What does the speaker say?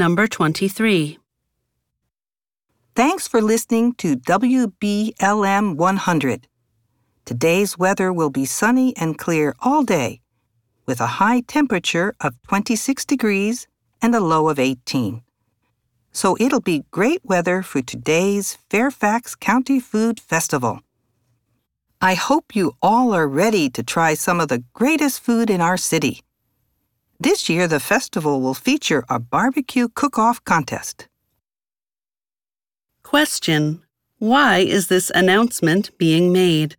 Number 23. Thanks for listening to WBLM 100. Today's weather will be sunny and clear all day, with a high temperature of 26 degrees and a low of 18. So it'll be great weather for today's Fairfax County Food Festival. I hope you all are ready to try some of the greatest food in our city. This year, the festival will feature a barbecue cook off contest. Question Why is this announcement being made?